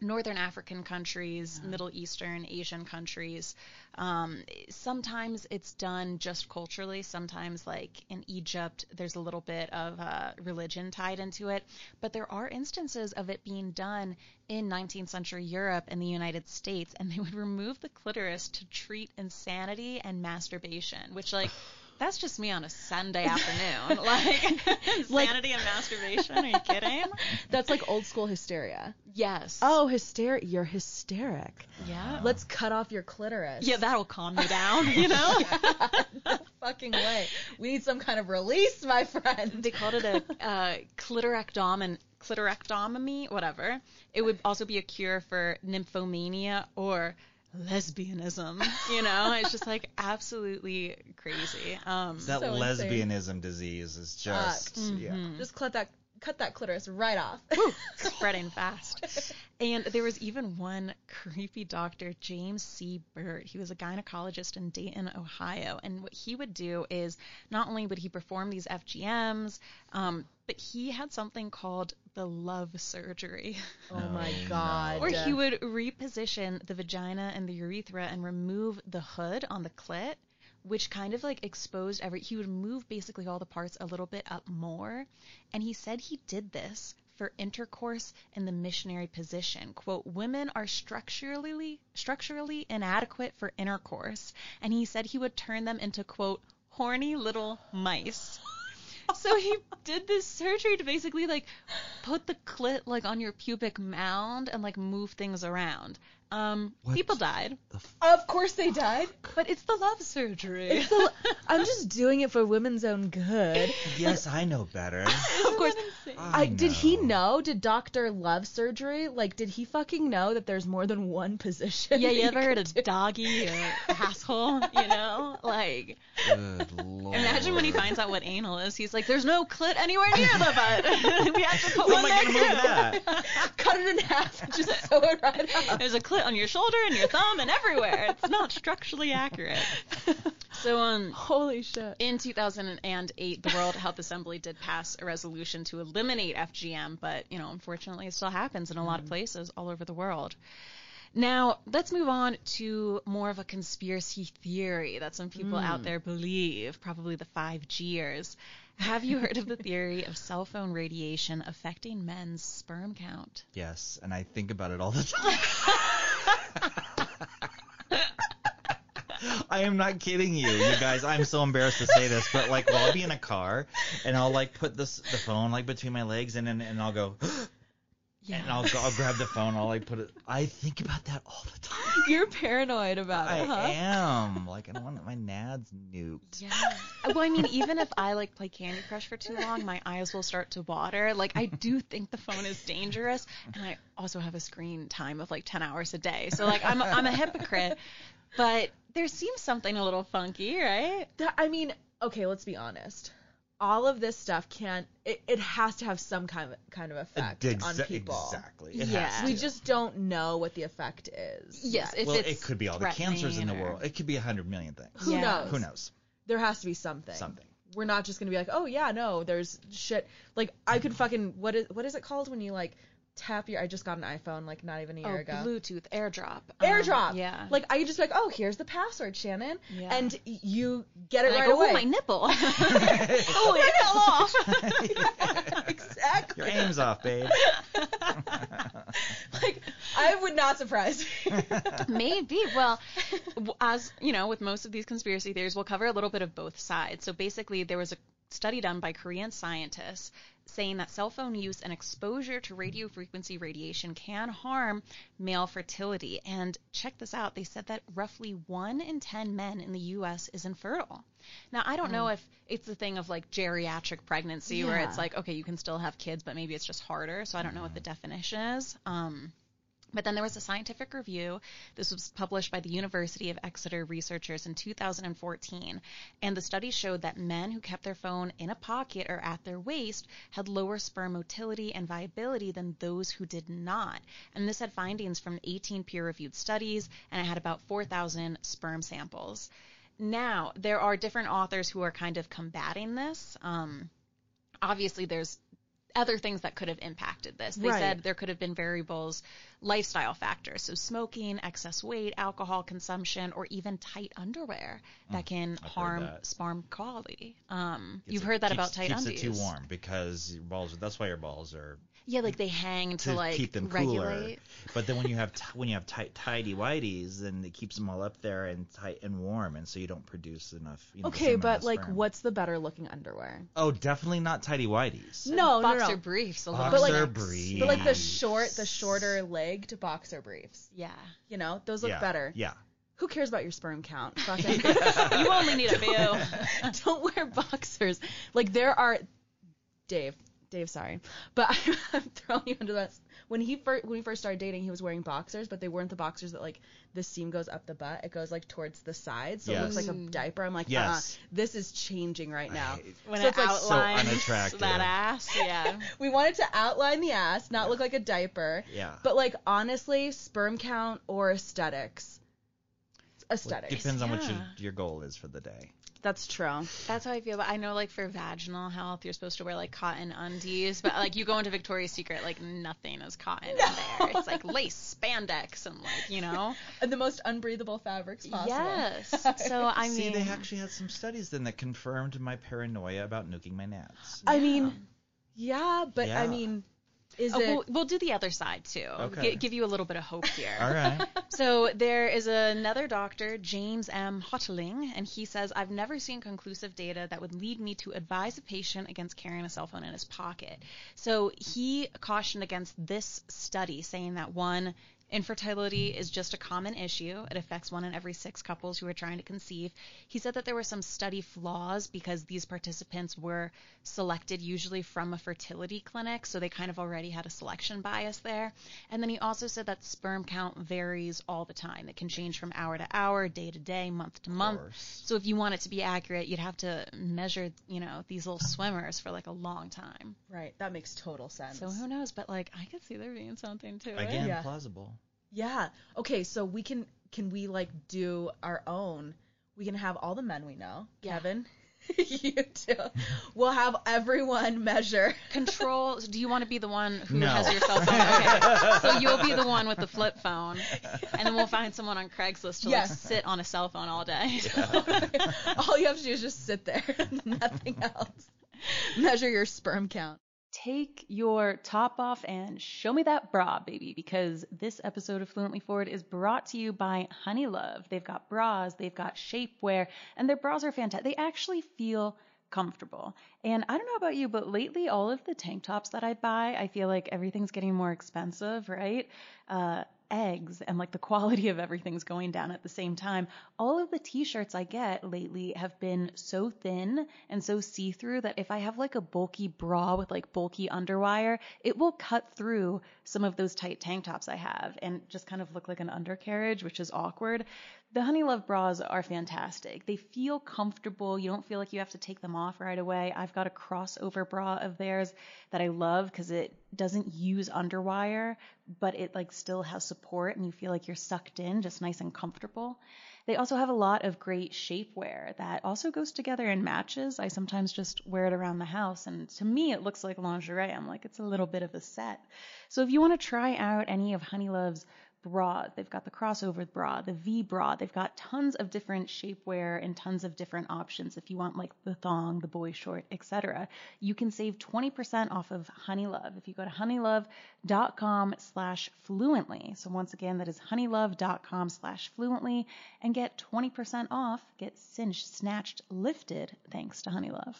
northern African countries, Middle Eastern, Asian countries. Um, sometimes it's done just culturally. Sometimes, like in Egypt, there's a little bit of uh, religion tied into it. But there are instances of it being done in 19th century Europe and the United States, and they would remove the clitoris to treat insanity and masturbation, which, like, that's just me on a Sunday afternoon. Like, like insanity and masturbation. Are you kidding? That's like old school hysteria. Yes. Oh, hysteric! You're hysteric. yeah. Let's cut off your clitoris. Yeah, that'll calm me down, you know? No fucking way. We need some kind of release, my friend. they called it a uh, clitorectomy, clitorectomy, whatever. It would also be a cure for nymphomania or lesbianism. You know, it's just like absolutely crazy. Um, That So lesbianism disease is just yeah. Just cut that cut that clitoris right off. spreading fast. And there was even one creepy doctor, James C. Burt. He was a gynecologist in Dayton, Ohio. And what he would do is not only would he perform these FGMs, um, but he had something called the love surgery, oh my god. where he would reposition the vagina and the urethra and remove the hood on the clit. Which kind of like exposed every. He would move basically all the parts a little bit up more. And he said he did this for intercourse in the missionary position. Quote, women are structurally structurally inadequate for intercourse. And he said he would turn them into quote horny little mice. so he did this surgery to basically like put the clit like on your pubic mound and like move things around. Um, What? people died, Of course they died. but it's the love surgery. I'm just doing it for women's own good. Yes, I know better. of course. I, did he know. know? Did Doctor love surgery? Like, did he fucking know that there's more than one position? Yeah, that you ever heard of do? doggy or asshole? You know, like Good lord. imagine when he finds out what anal is. He's like, "There's no clit anywhere near the butt. we have to put How one am I there move that? Cut it in half and just sew it right up. There's a clit on your shoulder and your thumb and everywhere. It's not structurally accurate. So um. Holy shit. In 2008, the World Health Assembly did pass a resolution to eliminate FGM, but you know, unfortunately, it still happens in a lot of places all over the world. Now, let's move on to more of a conspiracy theory that some people out there believe, probably the 5Gers. Have you heard of the theory of cell phone radiation affecting men's sperm count? Yes, and I think about it all the time. I am not kidding you, you guys. I'm so embarrassed to say this, but like, well, I'll be in a car and I'll like put this the phone like between my legs and then and I'll go and I'll go, I'll grab the phone. I'll like put it. I think about that all the time. You're paranoid about I it, huh? am like I don't want my nads nuked. Yeah. Well, I mean, even if I like play Candy Crush for too long, my eyes will start to water. Like, I do think the phone is dangerous, and I also have a screen time of like 10 hours a day. So, like, I'm I'm a hypocrite, but there seems something a little funky, right? I mean, okay, let's be honest. All of this stuff can't. It, it has to have some kind of kind of effect on people. Exactly. It Yeah. has We just don't know what the effect is. Yes, if well, it's it could be all the cancers in the world. It could be a hundred million things. Who Yeah. knows? Who knows? There has to be something. Something. We're not just gonna be like, oh yeah, no, there's shit. Like I could fucking what is what is it called when you like tap your? I just got an iPhone like not even a year Oh, ago. AirDrop. AirDrop. Um, AirDrop. yeah. Like I just be like, oh, here's the password, Shannon, Yeah. and you get it like, right oh, away. my nipple. oh, it fell off. exactly. Your aim's off, babe. Like I would not surprise me. Maybe. Well, as you know, with most of these conspiracy theories, we'll cover a little bit of both sides. So basically, there was a study done by Korean scientists saying that cell phone use and exposure to radio frequency radiation can harm male fertility. And check this out they said that roughly one in 10 men in the U.S. is infertile. Now, I don't know if it's the thing of like geriatric pregnancy where it's like, okay, you can still have kids, but maybe it's just harder. So I don't know what the definition is. Um, but then there was a scientific review. This was published by the University of Exeter researchers in 2014. And the study showed that men who kept their phone in a pocket or at their waist had lower sperm motility and viability than those who did not. And this had findings from 18 peer reviewed studies, and it had about 4,000 sperm samples. Now, there are different authors who are kind of combating this. Um, obviously, there's other things that could have impacted this. They Right. said there could have been variables, lifestyle factors, so smoking, excess weight, alcohol consumption, or even tight underwear that can Mm, heard harm that. sperm quality. Um, you've it- heard that keeps- about tight keeps undies. it too warm because your balls. That's why your balls are Yeah, like they hang to, to like keep them regulate. cooler. But then when you have t- when you have tight tidy whities, then it keeps them all up there and tight and warm, and so you don't produce enough. You know, okay, but like, sperm. what's the better looking underwear? Oh, definitely not tidy whities. No, no, boxer no. briefs a Boxer But like, briefs. but like the short, the shorter legged boxer briefs. Yeah. You know, those look yeah, better. Yeah. Who cares about your sperm count? You only need a few. don't wear boxers. Like there are, Dave. Dave, sorry, but I'm throwing you under that. When he first when we first started dating, he was wearing boxers, but they weren't the boxers that like the seam goes up the butt. It goes like towards the sides, so it looks like a diaper. I'm like, Yes. uh, this is changing right now. hate- When So it it's, like, so unattractive. that ass, yeah. We wanted to outline the ass, not look like a diaper. Yeah. But like honestly, sperm count or aesthetics? Well, Aesthetics. depends on what your, your goal is for the day. That's true. That's how I feel. But I know, like for vaginal health, you're supposed to wear like cotton undies. But like you go into Victoria's Secret, like nothing is cotton in there. It's like lace, spandex, and like you know. And the most unbreathable fabrics possible. Yes. So I mean, See, they actually had some studies then that confirmed my paranoia about nuking my gnats. I mean, yeah, but I mean, is oh, it? we'll, we'll do the other side too. Okay. Gi- give you a little bit of hope here. All right. So there is another doctor, James M. Hotaling, and he says, I've never seen conclusive data that would lead me to advise a patient against carrying a cell phone in his pocket. So he cautioned against this study, saying that one, Infertility is just a common issue. It affects one in every six couples who are trying to conceive. He said that there were some study flaws because these participants were selected usually from a fertility clinic, so they kind of already had a selection bias there. And then he also said that sperm count varies all the time. It can change from hour to hour, day to day, month to month. So if you want it to be accurate, you'd have to measure, you know, these little swimmers for like a long time. Right. That makes total sense. So who knows? But like, I could see there being something to it. Again, Yeah. plausible. Yeah. Okay, so we can can we like do our own? We can have all the men we know. Yeah. Kevin, you too. We'll have everyone measure. Control. Do you want to be the one who No. has your cell phone? Okay. So you'll be the one with the flip phone, and then we'll find someone on Craigslist to like Yes. sit on a cell phone all day. all you have to do is just sit there, nothing else. Measure your sperm count. Take your top off and show me that bra, baby, because this episode of Fluently Forward is brought to you by Honeylove. They've got bras, they've got shapewear, and their bras are fantastic. They actually feel comfortable. And I don't know about you, but lately all of the tank tops that I buy, I feel like everything's getting more expensive, right? Uh, eggs and like the quality of everything's going down at the same time. All of the t-shirts I get lately have been so thin and so see-through that if I have like a bulky bra with like bulky underwire, it will cut through some of those tight tank tops I have and just kind of look like an undercarriage, which is awkward. The Honeylove bras are fantastic. They feel comfortable. You don't feel like you have to take them off right away. I've got a crossover bra of theirs that I love because it doesn't use underwire, but it like still has support and you feel like you're sucked in, just nice and comfortable. They also have a lot of great shapewear that also goes together in matches. I sometimes just wear it around the house, and to me, it looks like lingerie. I'm like, it's a little bit of a set. So if you want to try out any of Honeylove's bra, they've got the crossover bra, the V bra, they've got tons of different shapewear and tons of different options. If you want like the thong, the boy short, etc., you can save 20% off of Honeylove if you go to honeylove.com slash fluently. So once again, that is honeylove.com slash fluently and get 20% off, get cinched, snatched, lifted thanks to Honeylove.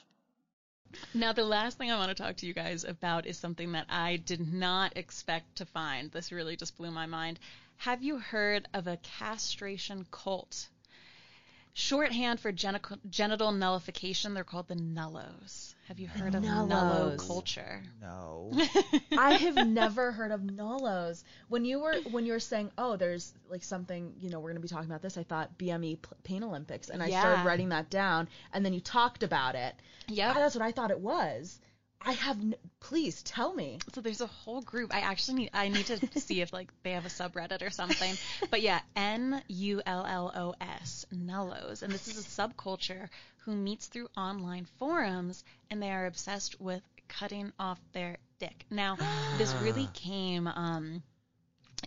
Now, the last thing I want to talk to you guys about is something that I did not expect to find. This really just blew my mind. Have you heard of a castration cult? Shorthand for genital, genital nullification, they're called the nullos. Have you heard of nullo culture? No. I have never heard of nullos. When you were when you were saying, "Oh, there's like something, you know, we're going to be talking about this," I thought BME P- Pain Olympics, and I Yeah. started writing that down, and then you talked about it. Yep. Ah, that's what I thought it was. I have. N- please tell me. So there's a whole group. I actually need I need to see if like they have a subreddit or something. But yeah, N U L L O S, nullos, and this is a subculture who meets through online forums, and they are obsessed with cutting off their dick. Now, this really came. Um,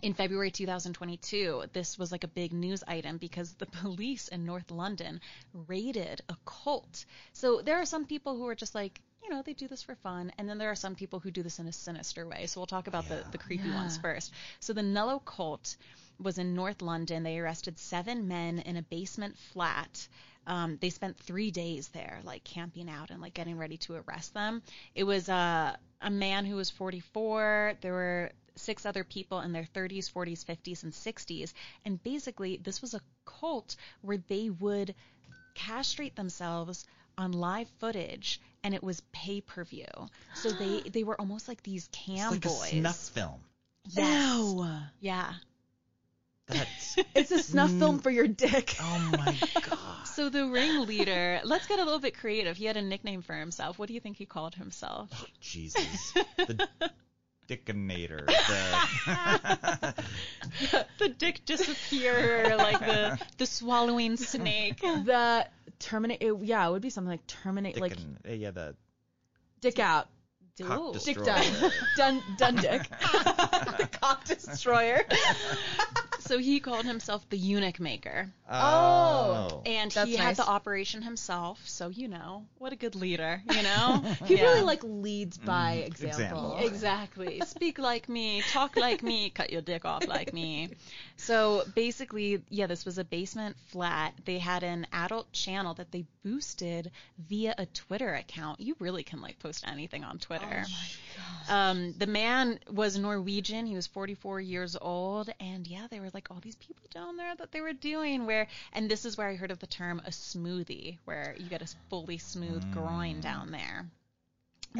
in February 2022, this was like a big news item because the police in North London raided a cult. So there are some people who are just like, you know, they do this for fun. And then there are some people who do this in a sinister way. So we'll talk about the, the creepy ones first. So the Nullo cult was in North London. They arrested seven men in a basement flat. Um, they spent three days there, like camping out and like getting ready to arrest them. It was uh, a man who was 44. There were six other people in their 30s, 40s, 50s, and 60s. And basically, this was a cult where they would castrate themselves on live footage and it was pay per view. So they they were almost like these It's cam like boys. a snuff film. Yes. Yeah. That's It's a snuff film for your dick. oh my god. So the ringleader, let's get a little bit creative. He had a nickname for himself. What do you think he called himself? Oh, Jesus. The Dickinator. The the dick disappearer, like the the swallowing snake. The terminate. It, yeah, it would be something like terminate, like uh, yeah, the dick out, cock dick done, done, done, dick. the cock destroyer. So he called himself the eunuch maker. Oh. And That's he had nice. the operation himself, so you know, what a good leader, you know? He Yeah. really like leads by example. example. Exactly. Speak like me, talk like me, cut your dick off like me. So basically, yeah, this was a basement flat. They had an adult channel that they boosted via a Twitter account. You really can like post anything on Twitter. Oh my gosh. Um, the man was Norwegian. He was 44 years old, and yeah, there were like all these people down there that they were doing where, and this is where I heard of the term a smoothie, where you get a fully smooth groin down there.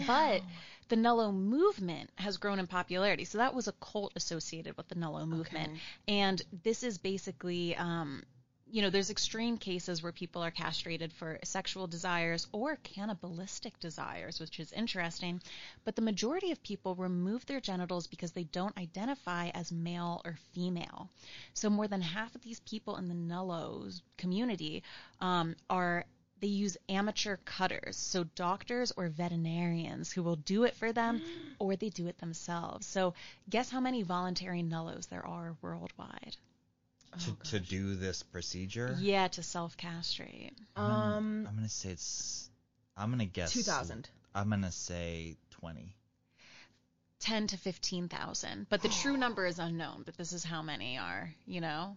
But the Nullo movement has grown in popularity. So that was a cult associated with the Nullo movement. And this is basically, um, you know, there's extreme cases where people are castrated for sexual desires or cannibalistic desires, which is interesting. But the majority of people remove their genitals because they don't identify as male or female. So more than half of these people in the Nullos community um, are they use amateur cutters, so doctors or veterinarians who will do it for them or they do it themselves. So guess how many voluntary nullos there are worldwide? To, to do this procedure. Yeah, to self castrate. Um, I'm gonna say it's. I'm gonna guess. 2000. I'm gonna say 20. 10 to 15,000. But the true number is unknown, but this is how many are, you know?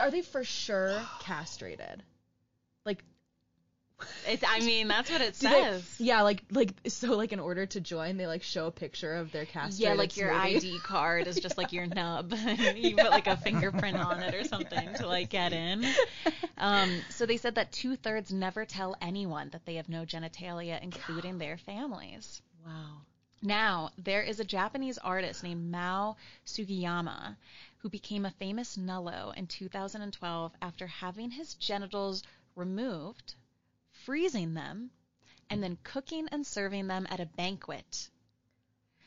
Are they for sure castrated? Like, It, I mean, that's what it do they- says. yeah, like like so like in order to join, they like show a picture of their cast. Yeah, like your smoothie. ID card is just like your nub. you put like a fingerprint on it or something to like get in. Um, so they said that two thirds never tell anyone that they have no genitalia, including their families. Wow. Now, there is a Japanese artist named Mao Sugiyama who became a famous nullo in 2012 after having his genitals removed, freezing them, and then cooking and serving them at a banquet.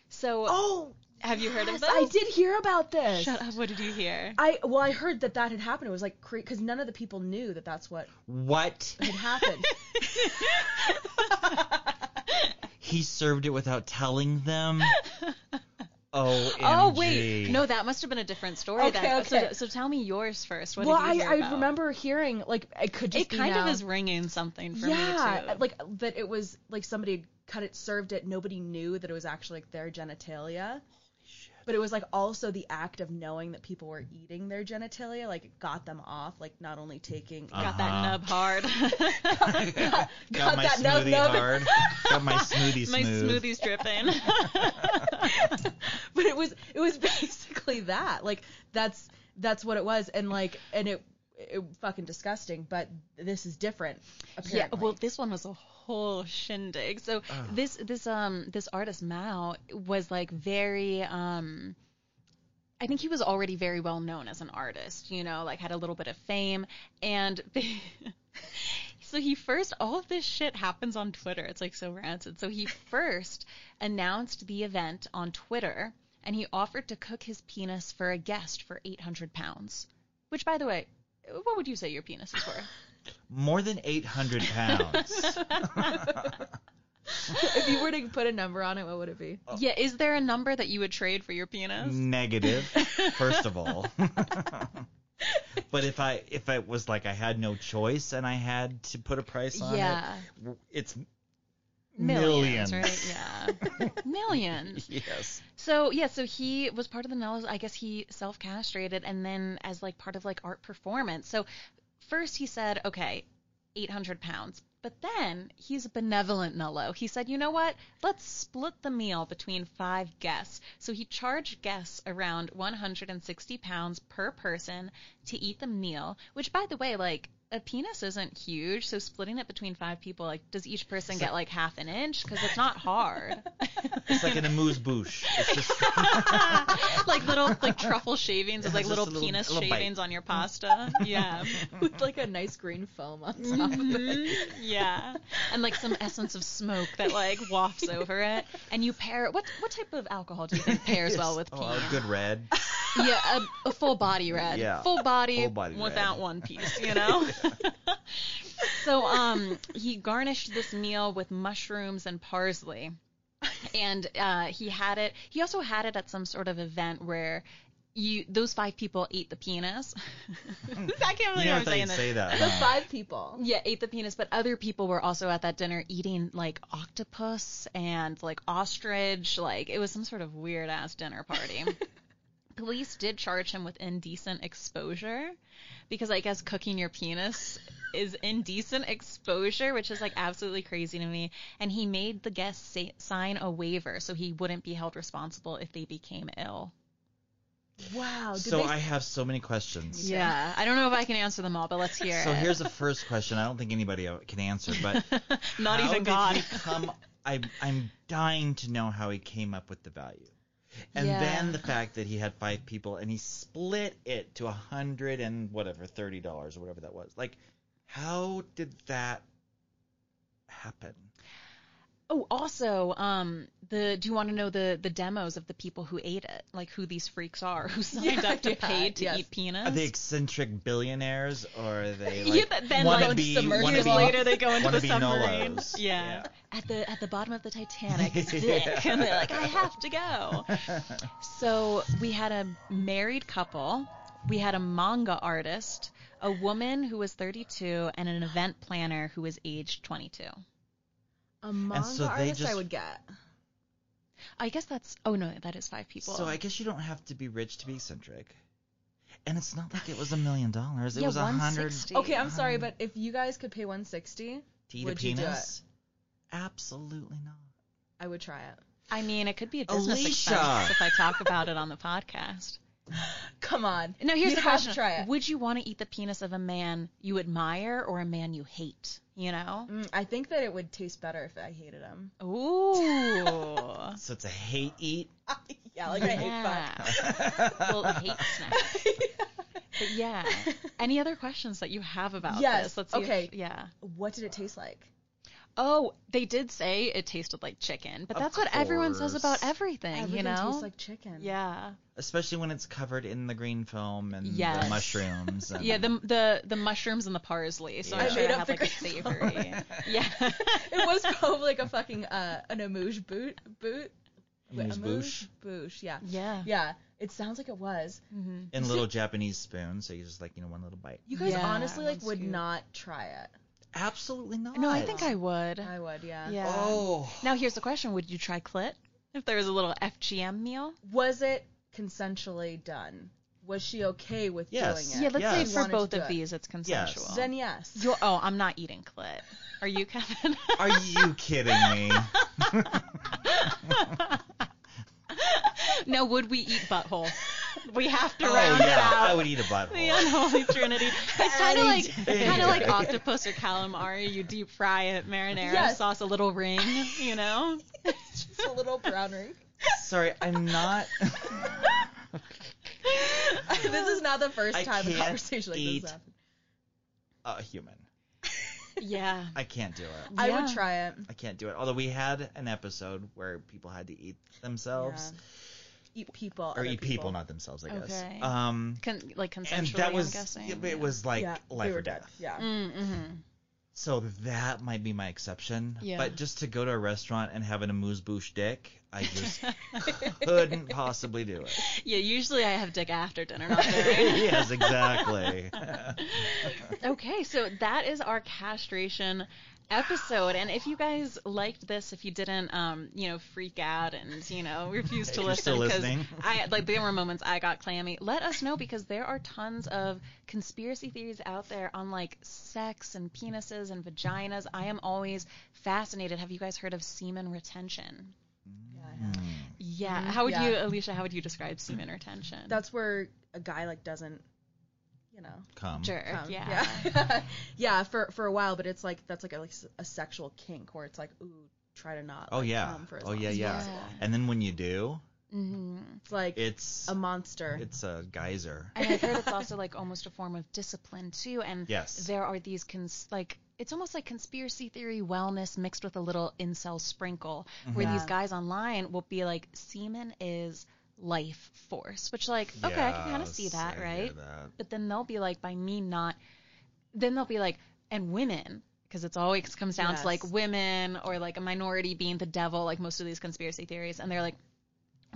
So, Oh, have you heard of yes, this? I did hear about this. Shut up. What did you hear? I well, I heard that that had happened. It was like because none of the people knew that that's what What? had happened. He served it without telling them. Oh, Oh wait, no, that must have been a different story Okay, then. okay. So, so tell me yours first. What well, did you I, hear I about? remember hearing like it could just It be kind now. of is ringing something for yeah, me too. like that it was like somebody had cut it, served it. Nobody knew that it was actually like their genitalia. But it was like also the act of knowing that people were eating their genitalia, like it got them off, like not only taking got that Uh-huh. nub hard. got, got my that nub smoothie nub. hard. Got my smoothie My smooth. smoothie's dripping. but it was it was basically that like that's that's what it was and like and it it fucking disgusting but this is different yeah, well, this one was a whole shindig. So this this um this artist Mao was like very um. I think he was already very well known as an artist, you know, like had a little bit of fame. And so he first, all of this shit happens on Twitter. It's like so rancid. So he first announced the event on Twitter and he offered to cook his penis for a guest for 800 pounds. Which, by the way, what would you say your penis is worth? More than 800 pounds. if you were to put a number on it what would it be oh. Yeah, is there a number that you would trade for your penis? Negative, first of all. but if I if it was like I had no choice and I had to put a price on Yeah. it, it's Millions, millions. right? Yeah. Millions. Yes. So yeah, so he was part of the Nullos. I guess he self castrated, and then as like part of like art performance. So first he said, okay, 800 pounds. But then he's a benevolent Nullo. He said, you know what? Let's split the meal between five guests. So he charged guests around 160 pounds per person to eat the meal, which by the way, like, a penis isn't huge, so splitting it between five people, like, does each person get like half an inch? Because it's not hard. It's like an amuse bouche. It's just like little like truffle shavings with like little, little- penis a little bite. shavings on your mm-hmm. pasta. Yeah. with like a nice green foam on top of mm-hmm. it yeah. And like some essence of smoke that like wafts over it. And you pair what what type of alcohol do you think pairs well with oh, penis? a good red. Yeah, a, a full body red. Yeah. Full body, Full body without red. one piece, you know? so um he garnished this meal with mushrooms and parsley. And uh, he had it he also had it at some sort of event where you those five people ate the penis. I can't You believe never I'm saying you'd this. say that. The huh? five people. Yeah, ate the penis, but other people were also at that dinner eating like octopus and like ostrich. Like it was some sort of weird ass dinner party. Police did charge him with indecent exposure because I guess cooking your penis is indecent exposure, which is like absolutely crazy to me. And he made the guests say, sign a waiver so he wouldn't be held responsible if they became ill. Wow. Did So they, I have so many questions. Yeah, I don't know if I can answer them all, but let's hear So it. here's the first question. I don't think anybody can answer, but Not how even did God. he come? I, I'm dying to know how he came up with the value. And Yeah. then the fact that he had five people and he split it to a hundred and whatever, thirty dollars or whatever that was. Like, how did that happen? Oh, also, um, the do you want to know the the demos of the people who ate it, like who these freaks are, who signed Yeah, up to yeah, paid to yes. eat peanuts? Are they eccentric billionaires or are they like but then, wanna like, be, submersible. wanna Years be, later, they go into wanna the be submarine. Nullos. Yeah. at the at the bottom of the Titanic, stick, and they're like, I have to go. So we had a married couple, we had a manga artist, a woman who was 32, and an event planner who was aged 22. A manga so they artist, I would get. I guess that's oh no, that is five people. So I guess you don't have to be rich to be eccentric. And it's not like it was a million dollars. It yeah, was a hundred 160. Okay, I'm sorry, but if you guys could pay 160, to a Would you do penis. Absolutely not. I would try it. I mean, it could be a business Alicia! expense if I talk about it on the podcast. Come on. Now here's You'd the question: try it. Would you want to eat the penis of a man you admire or a man you hate? You know? Mm, I think that it would taste better if I hated him. Ooh. So it's a hate eat. yeah, like I hate fuck. yeah. well, hate snack. But yeah. Any other questions that you have about Yes, this? Let's see. if- okay. yeah. What did it taste like? Oh, they did say it tasted like chicken, but Of that's what everyone says about everything. Everything you know? tastes like chicken. yeah. Especially when it's covered in the green film and the mushrooms. And Yeah, the the the mushrooms and the parsley. So Yeah. I'm I sure made it up had the like a green savory. yeah. it was probably like a fucking uh an amuse boot boot. Wait, Amuse bouche. bouche, yeah. Yeah. Yeah. It sounds like it was. Mm-hmm. in little Japanese spoons, so you just like you know one little bite. You guys Yeah, honestly like would cute. not try it. Absolutely not. No, I think I would. I would, yeah. Yeah. Oh. Now here's the question: Would you try clit if there was a little FGM meal? Was it consensually done? Was she okay with Yes. doing it? Yeah, let's Yes. say She for wanted to both do of it. these, it's consensual. Then yes. You're, oh, I'm not eating clit. Are you, Kevin? Are you kidding me? no, would we eat butthole? We have to oh round it yeah, out. I would eat a butthole. the unholy trinity. It's kind of like day. kind of like octopus or calamari. You deep fry it, marinara Yes. sauce, a little ring. You know. Just a little brown ring. Sorry, I'm not. this is not the first I time a can't conversation like eat- this happened. a human. Yeah. I can't do it. I Yeah. would try it. I can't do it. Although we had an episode where people had to eat themselves Eat people. or other eat people. not themselves, I guess. Okay. Um, Con- like consensually, and that was I'm guessing. yeah, but it was like yeah, life they were or dead. death. Yeah. Mm-hmm. So that might be my exception. Yeah. But just to go to a restaurant and have an amuse bouche dick, I just couldn't possibly do it. Yeah, usually I have dick after dinner, not during. yes, exactly. okay, so that is our castration episode. And if you guys liked this, if you didn't, um, you know, freak out and you know refuse to listen because. I like there were moments I got clammy. Let us know because there are tons of conspiracy theories out there on like sex and penises and vaginas. I am always fascinated. Have you guys heard of semen retention? Yeah, Yeah. Mhm. How would Yeah. you, Alicia? How would you describe semen retention? That's where a guy like doesn't, you know. Come. jerk. come. yeah. Yeah. Yeah, for for a while, but it's like that's like a, like s- a sexual kink where it's like, ooh, try to not. Oh like, yeah. come for as Oh long yeah, as yeah. possible. And then when you do, hmm It's like it's a monster. it's a geyser. And I've heard it's also like almost a form of discipline too. And Yes. there are these cons- like it's almost like conspiracy theory wellness mixed with a little incel sprinkle, where these guys online will be like, semen is life force, which like okay, I can kind of see that, I hear right? that. But then they'll be like, by me not, then they'll be like, and women. Because it's always comes down Yes. to like women or like a minority being the devil, like most of these conspiracy theories, and they're like,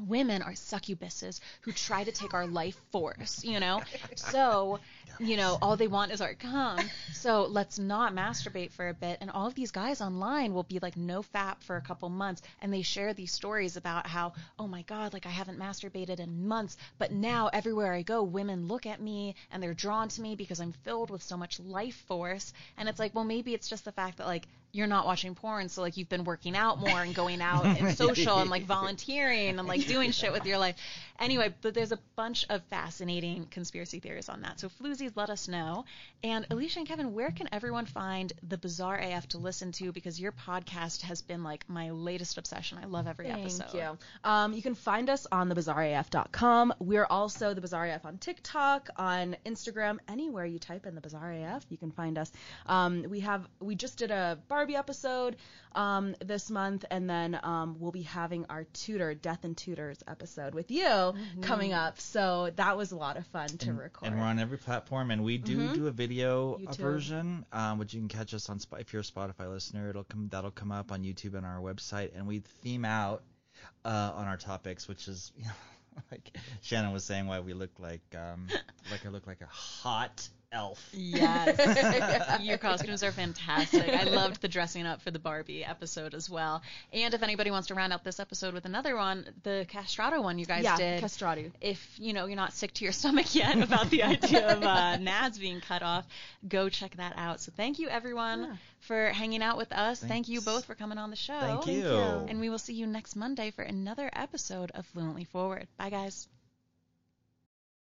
women are succubuses who try to take our life force, you know? So, you know, all they want is our cum. So let's not masturbate for a bit. And all of these guys online will be like no fap for a couple months. And they share these stories about how, oh my God, like I haven't masturbated in months. But now everywhere I go, women look at me and they're drawn to me because I'm filled with so much life force. And it's like, well, maybe it's just the fact that like you're not watching porn, so like you've been working out more and going out and social and like volunteering and like doing shit with your life. Anyway, but there's a bunch of fascinating conspiracy theories on that. So floozies, let us know. And Alicia and Kevin, where can everyone find the Bizarre AF to listen to? Because your podcast has been like my latest obsession. I love every Thank episode. you. Um, you can find us on thebizarreaf.com. We're also the Bizarre AF on TikTok, on Instagram, anywhere you type in the Bizarre AF, you can find us. Um, we have we just did a Barbie episode um, this month, and then um, we'll be having our Tudor, Death and Tudors episode with you coming up. So that was a lot of fun to record. And we're on every platform, and we do do a video YouTube. version, um, which you can catch us on. If you're a Spotify listener, it'll come that'll come up on YouTube and our website, and we theme out uh, on our topics, which is you know, like Shannon was saying, why we look like um, like I look like a hot elf. Yes. Your costumes are fantastic. I loved the dressing up for the Barbie episode as well. And if anybody wants to round out this episode with another one, the castrato one you guys did. yeah, did. castrati. if you know you're not sick to your stomach yet about the idea of uh, nads being cut off, go check that out. So thank you everyone Yeah. for hanging out with us. Thank you both for coming on the show. Thank you. you. And we will see you next Monday for another episode of Fluently Forward. Bye guys.